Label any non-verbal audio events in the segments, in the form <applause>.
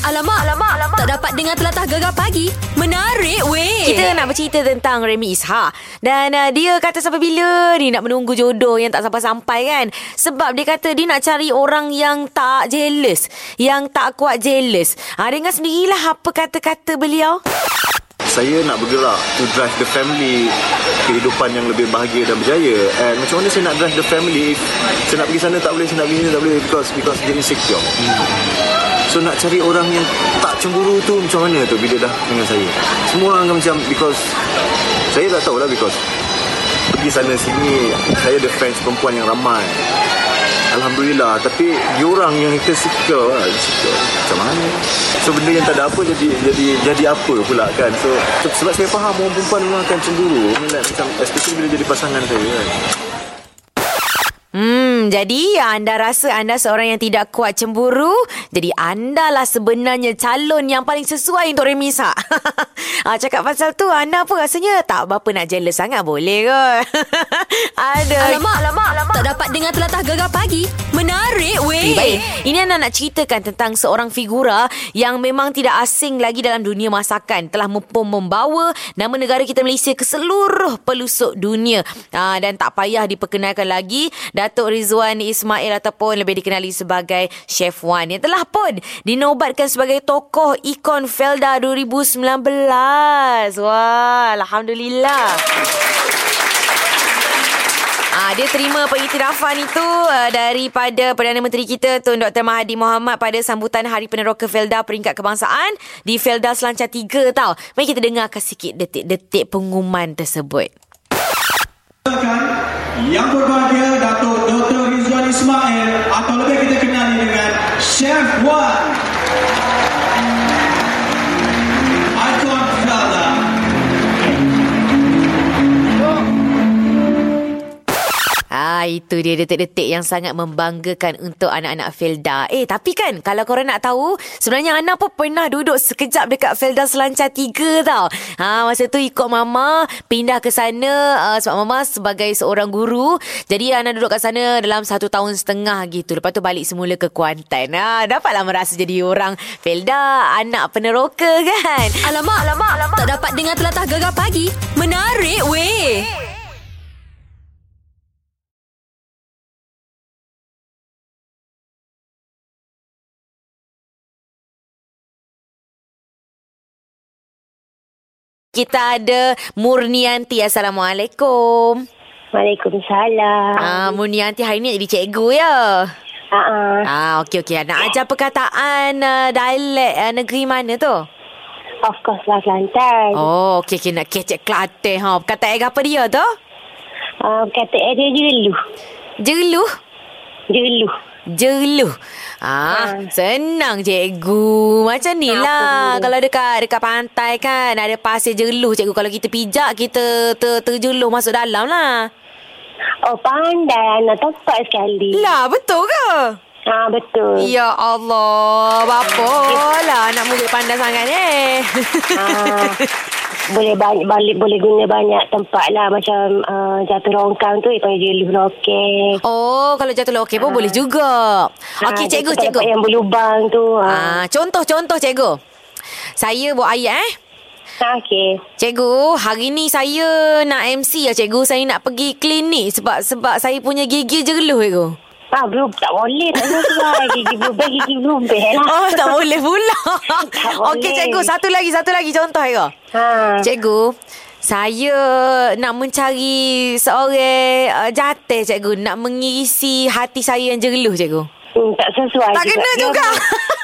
Alamak, alamak, alamak. Tak dapat dengar telatah gegar pagi. Menarik weh. Kita nak bercerita tentang Remy Ishak Dan uh, dia kata sampai bila ni nak menunggu jodoh yang tak sampai-sampai kan Sebab dia kata dia nak cari orang yang tak jealous Yang tak kuat jealous ha, Dengar sendirilah apa kata-kata beliau saya nak bergerak to drive the family kehidupan yang lebih bahagia dan berjaya. And macam mana saya nak drive the family if saya nak pergi sana tak boleh saya nak pergi sini tak boleh because because dia insecure. So nak cari orang yang tak cemburu tu macam mana tu bila dah dengan saya? Semua orang macam because saya tak tahulah because pergi sana sini saya ada fans perempuan yang ramai Alhamdulillah. Tapi diorang yang insecure lah Insecure Macam mana? So benda yang tak ada apa Jadi jadi jadi apa pula kan? So sebab saya faham Orang perempuan memang akan cemburu. Macam especially bila jadi pasangan saya kan Hmm, jadi anda rasa anda seorang yang tidak kuat cemburu, jadi anda lah sebenarnya calon yang paling sesuai untuk Remy Sak. <laughs> ah, cakap pasal tu, anda apa rasanya tak berapa nak jealous sangat boleh ke? <laughs> Ada. Alamak, alamak, alamak. Tak dapat dengar telatah gegar pagi. Menarik weh. Baik. Ini anda nak ceritakan tentang seorang figura yang memang tidak asing lagi dalam dunia masakan. Telah mem- membawa nama negara kita Malaysia ke seluruh pelusuk dunia. Ah, dan tak payah diperkenalkan lagi Datuk Rizwan Ismail ataupun lebih dikenali sebagai Chef Wan yang telah pun dinobatkan sebagai tokoh ikon Felda 2019. Wah, Alhamdulillah. Ah, dia terima pengiktirafan itu uh, daripada Perdana Menteri kita Tun Dr. Mahathir Mohamad pada sambutan Hari Peneroka Felda Peringkat Kebangsaan di Felda Selancar 3 tau. Mari kita dengarkan sikit detik-detik pengumuman tersebut. Yang berbahagia Datuk Dr. Rizwan Ismail atau lebih kita kenali dengan Chef Wan. Ah itu dia detik-detik yang sangat membanggakan untuk anak-anak Felda. Eh tapi kan kalau korang nak tahu sebenarnya Ana pun pernah duduk sekejap dekat Felda Selancar 3 tau. Ha masa tu ikut mama pindah ke sana uh, sebab mama sebagai seorang guru. Jadi Ana duduk kat sana dalam satu tahun setengah gitu. Lepas tu balik semula ke Kuantan. Ha dapatlah merasa jadi orang Felda, anak peneroka kan. Alamak, alamak, alamak. Tak dapat dengar telatah gegar pagi. Menarik weh. Kita ada Murnianti. Assalamualaikum. Waalaikumsalam. Ah, Murnianti hari ni jadi cikgu ya. Uh-uh. Ah, okey okey. Nak ajar perkataan uh, dialek uh, negeri mana tu? Of course lah Kelantan. Oh. Okey okey nak kecek Kelantan ha. Perkataan apa dia tu? Uh, kata dia jeluh. Jeluh. Jeluh. Jeluh. Ah, senang cikgu. Macam ni lah. Kalau dekat dekat pantai kan ada pasir jeluh cikgu. Kalau kita pijak kita ter, terjeluh masuk dalam lah. Oh pandai anak tepat sekali. Lah, betul ke? Ha betul. Ya Allah, bapa lah anak murid pandai sangat ni. Ah, <laughs> boleh banyak balik boleh guna banyak tempat lah macam uh, jatuh rongkang tu dia panggil roket. Oh, kalau jatuh lokek pun boleh juga. Okey, Ah, cikgu, tempat-tempat cikgu. yang berlubang tu. Ha. Ah, contoh-contoh cikgu. Saya buat ayat eh. Okey. Cikgu, hari ni saya nak MC ya cikgu. Saya nak pergi klinik sebab sebab saya punya gigi jeluh cikgu. Ah, belum tak boleh tak sesuai gigi berubah gigi berubah lah. Oh, tak boleh pula. <laughs> Tak <laughs> Okey cikgu, satu lagi, satu lagi contoh cikgu. Ha. Cikgu, saya nak mencari seorang uh, jatah cikgu. Nak mengisi hati saya yang jeluh cikgu. Hmm, tak sesuai Tak kena Dia- juga.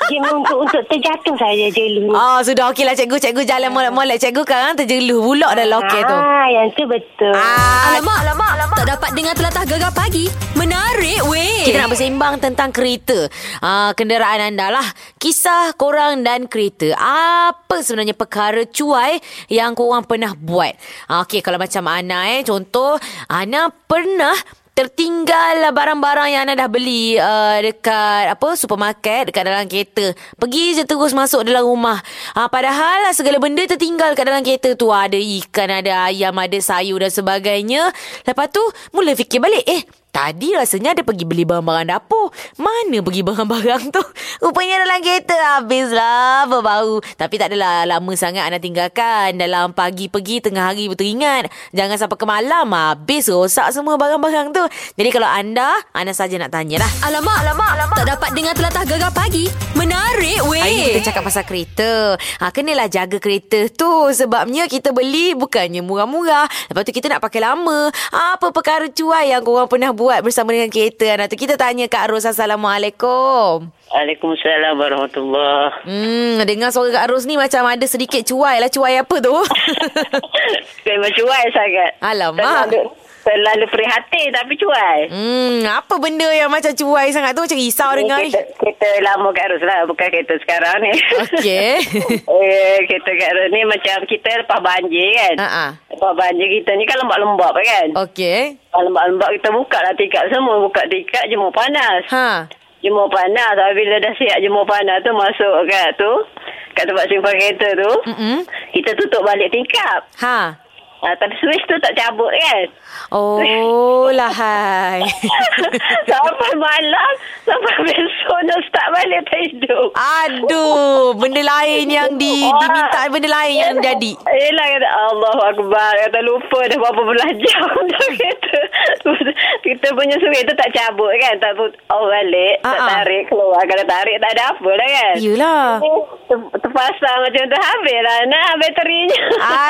Dia untuk untuk terjatuh saja jeluh ni. Oh, sudah okeylah cikgu. Cikgu jalan molek-molek. Cikgu sekarang terjeluh pula dah lokek tu. Ah, yang tu betul. Ah, Alamak, alamak, alamak. Tak dapat dengar telatah gegar pagi. Menarik weh. Kita nak bersembang tentang kereta. Ah, kenderaan anda lah. Kisah korang dan kereta. Apa sebenarnya perkara cuai yang korang pernah buat? Ah, Okey, kalau macam Ana eh. Contoh, Ana pernah tertinggal barang-barang yang Ana dah beli uh, dekat apa supermarket dekat dalam kereta. Pergi je terus masuk dalam rumah. Ha, padahal lah segala benda tertinggal kat dalam kereta tu. Ada ikan, ada ayam, ada sayur dan sebagainya. Lepas tu mula fikir balik, eh Tadi rasanya ada pergi beli barang-barang dapur. Mana pergi barang-barang tu? <laughs> Rupanya dalam kereta habislah berbau. Tapi tak adalah lama sangat Ana tinggalkan. Dalam pagi pergi tengah hari berteringat. Jangan sampai ke malam habis rosak semua barang-barang tu. Jadi kalau anda, Ana saja nak tanya lah. Alamak, alamak, alamak. Tak dapat dengar telatah gegar pagi. Menarik Hari ni weh. kita cakap pasal kereta. Ha, kenalah jaga kereta tu. Sebabnya kita beli bukannya murah-murah. Lepas tu kita nak pakai lama. Apa perkara cuai yang korang pernah buat bersama dengan kereta anak tu? Kita tanya Kak Ros. Assalamualaikum. Waalaikumsalam warahmatullahi Hmm, dengar suara Kak Ros ni macam ada sedikit cuai lah. Cuai apa tu? <laughs> Memang cuai sangat Alamak. Terlalu, terlalu prihatin tapi cuai hmm, apa benda yang macam cuai sangat tu? Macam risau dengar ni. kita, kita lama kat Rus lah Bukan kereta sekarang ni Okey. <laughs> eh, Kereta kat Rus ni macam kita lepas banjir kan Ha-ha. Lepas banjir kita ni kan lembab-lembab kan Okey. Lembab-lembab kita buka lah tikar semua Buka tikar jemur panas Ha. Jemur panas Tapi bila dah siap jemur panas tu Masuk kat tu Kat tempat simpan kereta tu Mm-mm. Kita tutup balik tingkap Ha. Ha, Tapi switch tu tak cabut kan Oh lah hai. <laughs> Sampai malam Sampai besok nak start balik tak hidup Aduh, benda lain yang di, Wah. diminta benda lain yang jadi. Yelah kata Allah Akbar Kata lupa dah berapa belas <laughs> jam dah kereta Kita punya surat tu tak cabut kan Tak put oh balik Tak Ah, ah. tarik keluar Kalau tarik tak ada apa dah kan Yelah. Ter, Terpasang macam tu Habis lah nak baterinya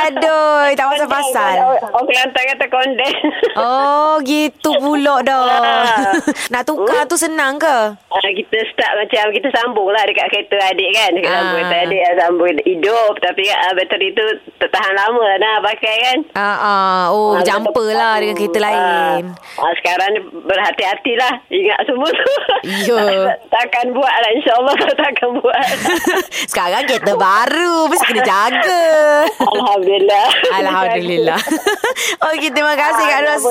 Aduh, tak pasal-pasal. Orang Kelantan kata konden <laughs> Oh, gitu pula dah. Ah. <laughs> Nak tukar tu senang ke? Ah, kita start macam kita sambung lah dekat kereta adik kan. Dekat Ah. sambung kereta adik ah, sambung hidup. Tapi ah, bateri tu tak tahan lama lah nak pakai kan. Ah, ah. Oh, Ah, betul. lah dengan kereta lain. Ah, sekarang ni berhati-hatilah. Ingat semua tu. Ya. <laughs> takkan buat lah. InsyaAllah takkan buat. Sekarang kereta baru. Mesti kena jaga. Alhamdulillah. Alhamdulillah. <laughs> Okey, terima kasih Kak Ros.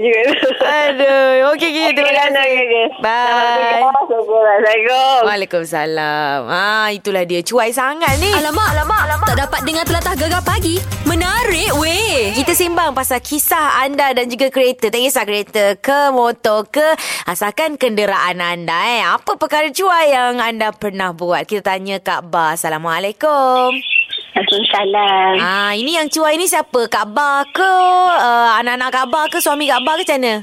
Juga. Aduh. Okey, okey. Terima kasih. okey, okey. Bye. Assalamualaikum. Waalaikumsalam. Ah, itulah dia. Cuai sangat ni. Alamak, alamak, alamak. Tak dapat dengar telatah gegar pagi. Menarik weh. Kita sembang pasal kisah anda dan juga kereta. Tak kisah kereta ke motor ke. Asalkan kenderaan anda eh. Apa perkara cuai yang anda pernah buat? Kita tanya Kak Ba. Assalamualaikum. Waalaikumsalam. Ah, ini yang cuai ni siapa? Kak Ba ke? Uh, anak-anak Kak Ba ke? Suami Kak Ba ke macam mana?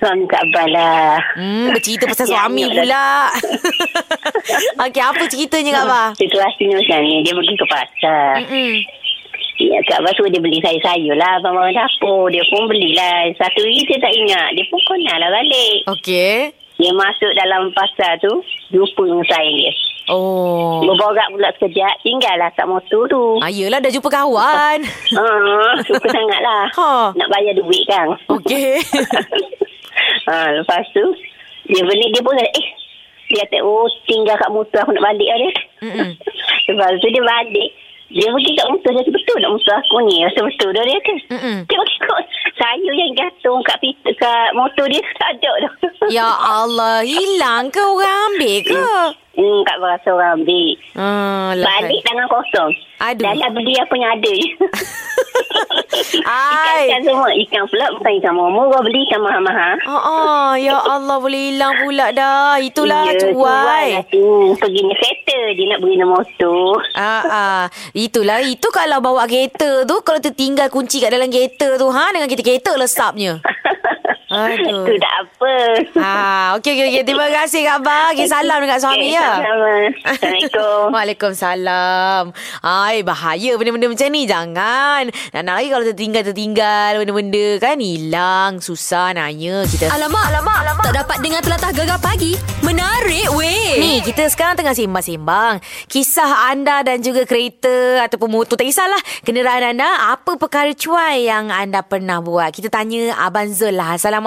Suami Kak Abah lah. Hmm, bercerita pasal <laughs> Ya, suami ya. pula. <laughs> Okey, apa ceritanya Kak Ba? Situasinya macam ni. Dia pergi ke pasar. Mm-mm. Ya, Kak Abah suruh dia beli sayur-sayur lah. Abang-abang dapur. Dia pun belilah. Satu hari dia tak ingat. Dia pun kena lah balik. Okey. Dia masuk dalam pasar tu. Jumpa dengan sayang dia. Oh. Berborak pula sekejap. Tinggallah kat motor tu. Ah, yelah dah jumpa kawan. <laughs> Ah, suka sangat lah. Ha. Nak bayar duit kan. Okey. ha, <laughs> lepas tu, dia beli, dia pun kata, eh, dia kata, oh, tinggal kat motor aku nak balik lah dia. Mm-mm. <laughs> lepas tu dia balik. Dia pergi kat motor, dia kata, betul tak motor aku ni? Rasa betul dah dia kata. Mm-mm. Tengok ikut sayur yang gantung kat, pita, kat motor dia tak ada dah. Ya Allah, hilang ke orang ambil ke? Hmm, kat rasa orang ambil. Hmm, lah. Balik tangan kosong. Aduh. Dah lah beli apa yang ada <laughs> je. Ai. Ikan-ikan semua. Ikan pula bukan ikan murah. Beli ikan mahal-mahal. Oh, oh, ya Allah boleh hilang pula dah. Itulah Ya, cuai. Hmm, pergi ni kereta. Dia nak beri nama motor. Ah, ah. Itulah Itu kalau bawa kereta tu Kalau tertinggal kunci kat dalam kereta tu ha Dengan kereta-kereta lesapnya <laughs> Aduh. Itu tak apa. Ah, okey okey okey. Terima kasih Kak Ba. Okey, salam dekat suami Okey, ya. Assalamualaikum. <laughs> Waalaikumsalam. Ai, bahaya benda-benda macam ni. Jangan. Nak lagi kalau tertinggal-tertinggal benda-benda kan hilang. Susah nanya kita. Alamak, alamak, alamak. Tak dapat dengar telatah gegar pagi. Menarik weh. Ni, kita sekarang tengah sembang-sembang. Kisah anda dan juga kereta ataupun motor. Tak kisahlah. Kenderaan anda, apa perkara cuai yang anda pernah buat? Kita tanya Abang Zul lah. Assalamualaikum.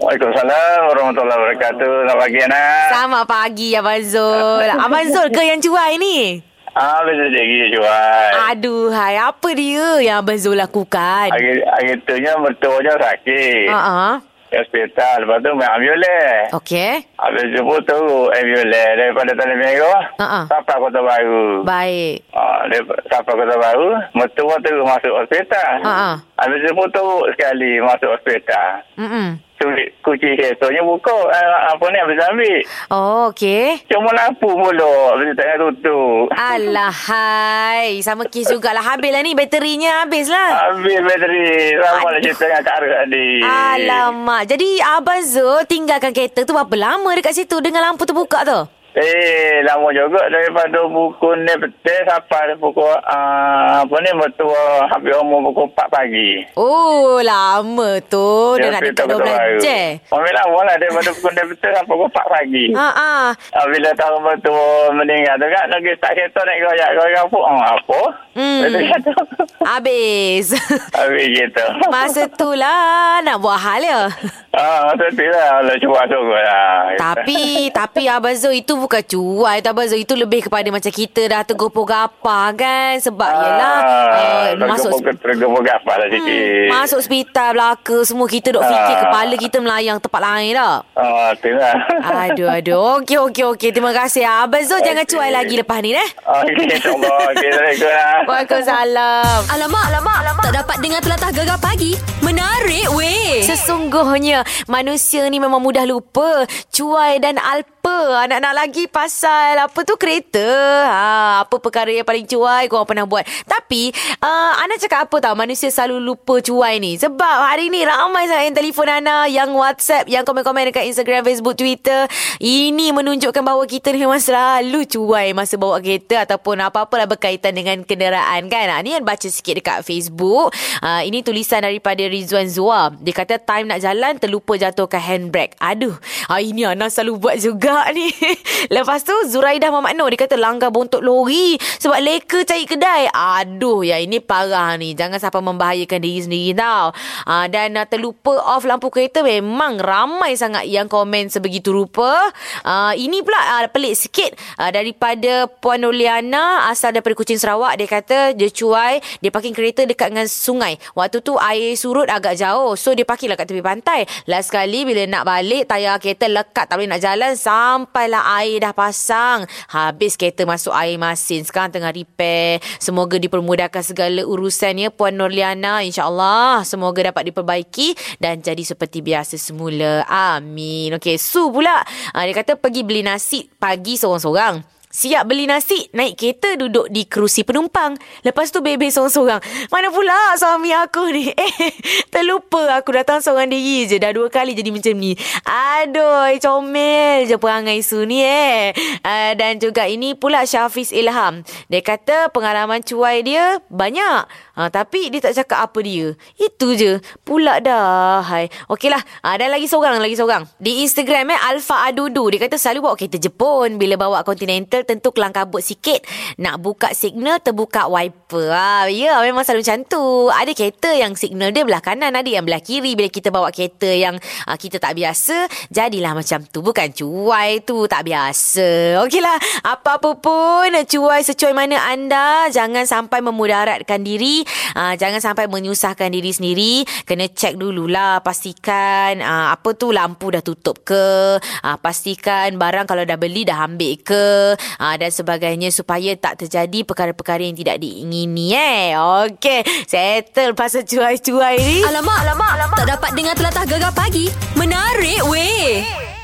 Waalaikumsalam warahmatullahi wabarakatuh. Selamat pagi anak. Selamat pagi Abang Zul. <laughs> Abang Zul ke yang cuai ni? Ah, betul lagi jual. Aduh, hai, apa dia yang Abang Zul lakukan? Hari, hari tu nya mertuanya sakit. Ha ah. Di hospital. Lepas tu main ambulans. Okey. Habis jemput tu ambulans daripada Tanah Merah. Ha. Sampai Kota Baru. Baik. Ah, daripada- sampai Kota Baru. Mertua tu masuk hospital. Ah. Habis jemput tu sekali masuk hospital. Mm-mm. Tulis kunci keretonya buka. Uh, apa ni habis ambil. Oh, okey. Cuma lampu mula. Habis tengah tutup. Alah, hai. Sama kes jugalah. Habis lah ni. Baterinya habis lah. Habis bateri. Lama lah cerita dengan Kak Arif tadi. Alamak. Jadi, Abang Zul tinggalkan kereta tu berapa lama dekat situ dengan lampu terbuka tu? Eh, lama juga daripada pukul ni betul sampai pukul uh, apa ni mertua habis umur pukul 4 pagi. Oh, lama tu. Dah nak dekat 12 jam. Ambil lama lah daripada pukul ni betul sampai pukul 4 pagi. Ha ah. Ah, bila tahu mertua meninggal tu kan, lagi tak kereta naik goyak-goyak pun. Oh, apa? Hmm. Kata. Habis. <laughs> Habis gitu. Masa tu lah nak buat hal ya. Ah, masa tu lah. Cuba sungguh lah. Tapi tapi Abang Zul itu bukan cuai Abang Zul itu lebih kepada macam kita dah tergopoh gapah kan sebab yelah uh, masuk Tergepuk gapah lah sikit. hmm, masuk hospital belaka semua kita dok fikir Ah. kepala kita melayang tempat lain dah. Ah, tu lah. Aduh aduh. Okey okey okey. Terima kasih Abang Zul jangan Okey. cuai lagi lepas ni eh. Okey, insyaAllah. Okey, Assalamualaikum lah. Waalaikumsalam. Alamak, alamak, alamak. Tak dapat dengar telatah gegar pagi. Menarik weh. Sesungguhnya manusia ni memang mudah lupa. Cuai dan alpa. Anak-anak lagi pasal apa tu kereta. Ha, apa perkara yang paling cuai korang pernah buat. Tapi uh, Ana cakap apa tau manusia selalu lupa cuai ni. Sebab hari ni ramai sangat yang telefon Ana, yang WhatsApp, yang komen-komen dekat Instagram, Facebook, Twitter. Ini menunjukkan bahawa kita ni memang selalu cuai masa bawa kereta ataupun apa-apa lah berkaitan dengan kenderaan kan. Ha, ni yang baca sikit dekat Facebook. Uh, ini tulisan daripada Rizwan Zua. Dia kata time nak jalan terlupa jatuhkan handbrake. Aduh, ha, ini Ana selalu buat juga ni. <laughs> Lepas tu Zuraidah Muhammad Nur dia kata langgar bontot lori sebab leka cari kedai. Aduh, ya ini parah ni. Jangan sampai membahayakan diri sendiri tau. Uh, dan uh, terlupa off lampu kereta memang ramai sangat yang komen sebegitu rupa. Uh, ini pula uh, pelik sikit uh, daripada Puan Noliana asal daripada Kuching Sarawak. Dia kata dia cuai, dia parking kereta dekat dengan sungai. Waktu tu air surut agak jauh. So dia parking lah kat tepi pantai. Last sekali bila nak balik, tayar kereta lekat tak boleh nak jalan. Sampailah air dah pasang. Habis kereta masuk air masin. Sekarang tengah repair. Semoga dipermudahkan segala urusannya Puan Nurliana. InsyaAllah semoga dapat diperbaiki dan jadi seperti biasa semula. Amin. Okey, Su pula. Uh, dia kata pergi beli nasi pagi seorang-seorang. Siap beli nasi, naik kereta duduk di kerusi penumpang. Lepas tu bebe seorang-seorang. Mana pula suami aku ni? <laughs> Eh, terlupa aku datang seorang diri je. Dah dua kali jadi macam ni. Aduh, comel je perangai Su ni eh. Uh, dan juga ini pula Syafiz Ilham. Dia kata pengalaman cuai dia banyak. Uh, tapi dia tak cakap apa dia. Itu je. Pula dah. Hai. Okeylah. Uh, dan lagi seorang, lagi seorang. Di Instagram eh, Alfa Adudu. Dia kata selalu bawa kereta Jepun. Bila bawa Continental, tentu kelang kabut sikit. Nak buka signal, terbuka wiper. Ah, ya, memang selalu macam tu. Ada kereta yang signal dia belah kanan, ada yang belah kiri. Bila kita bawa kereta yang uh, kita tak biasa, jadilah macam tu. Bukan cuai tu, tak biasa. Okeylah, apa-apa pun, cuai secuai mana anda. Jangan sampai memudaratkan diri. Uh, jangan sampai menyusahkan diri sendiri. Kena cek dululah. Pastikan uh, apa tu lampu dah tutup ke. Uh, pastikan barang kalau dah beli dah ambil ke. Uh, dan sebagainya supaya tak terjadi perkara-perkara yang tidak diingini eh. Okey, settle pasal cuai-cuai ni. Alamak, alamak, alamak. Tak dapat dengar telatah gegar pagi. Menarik weh.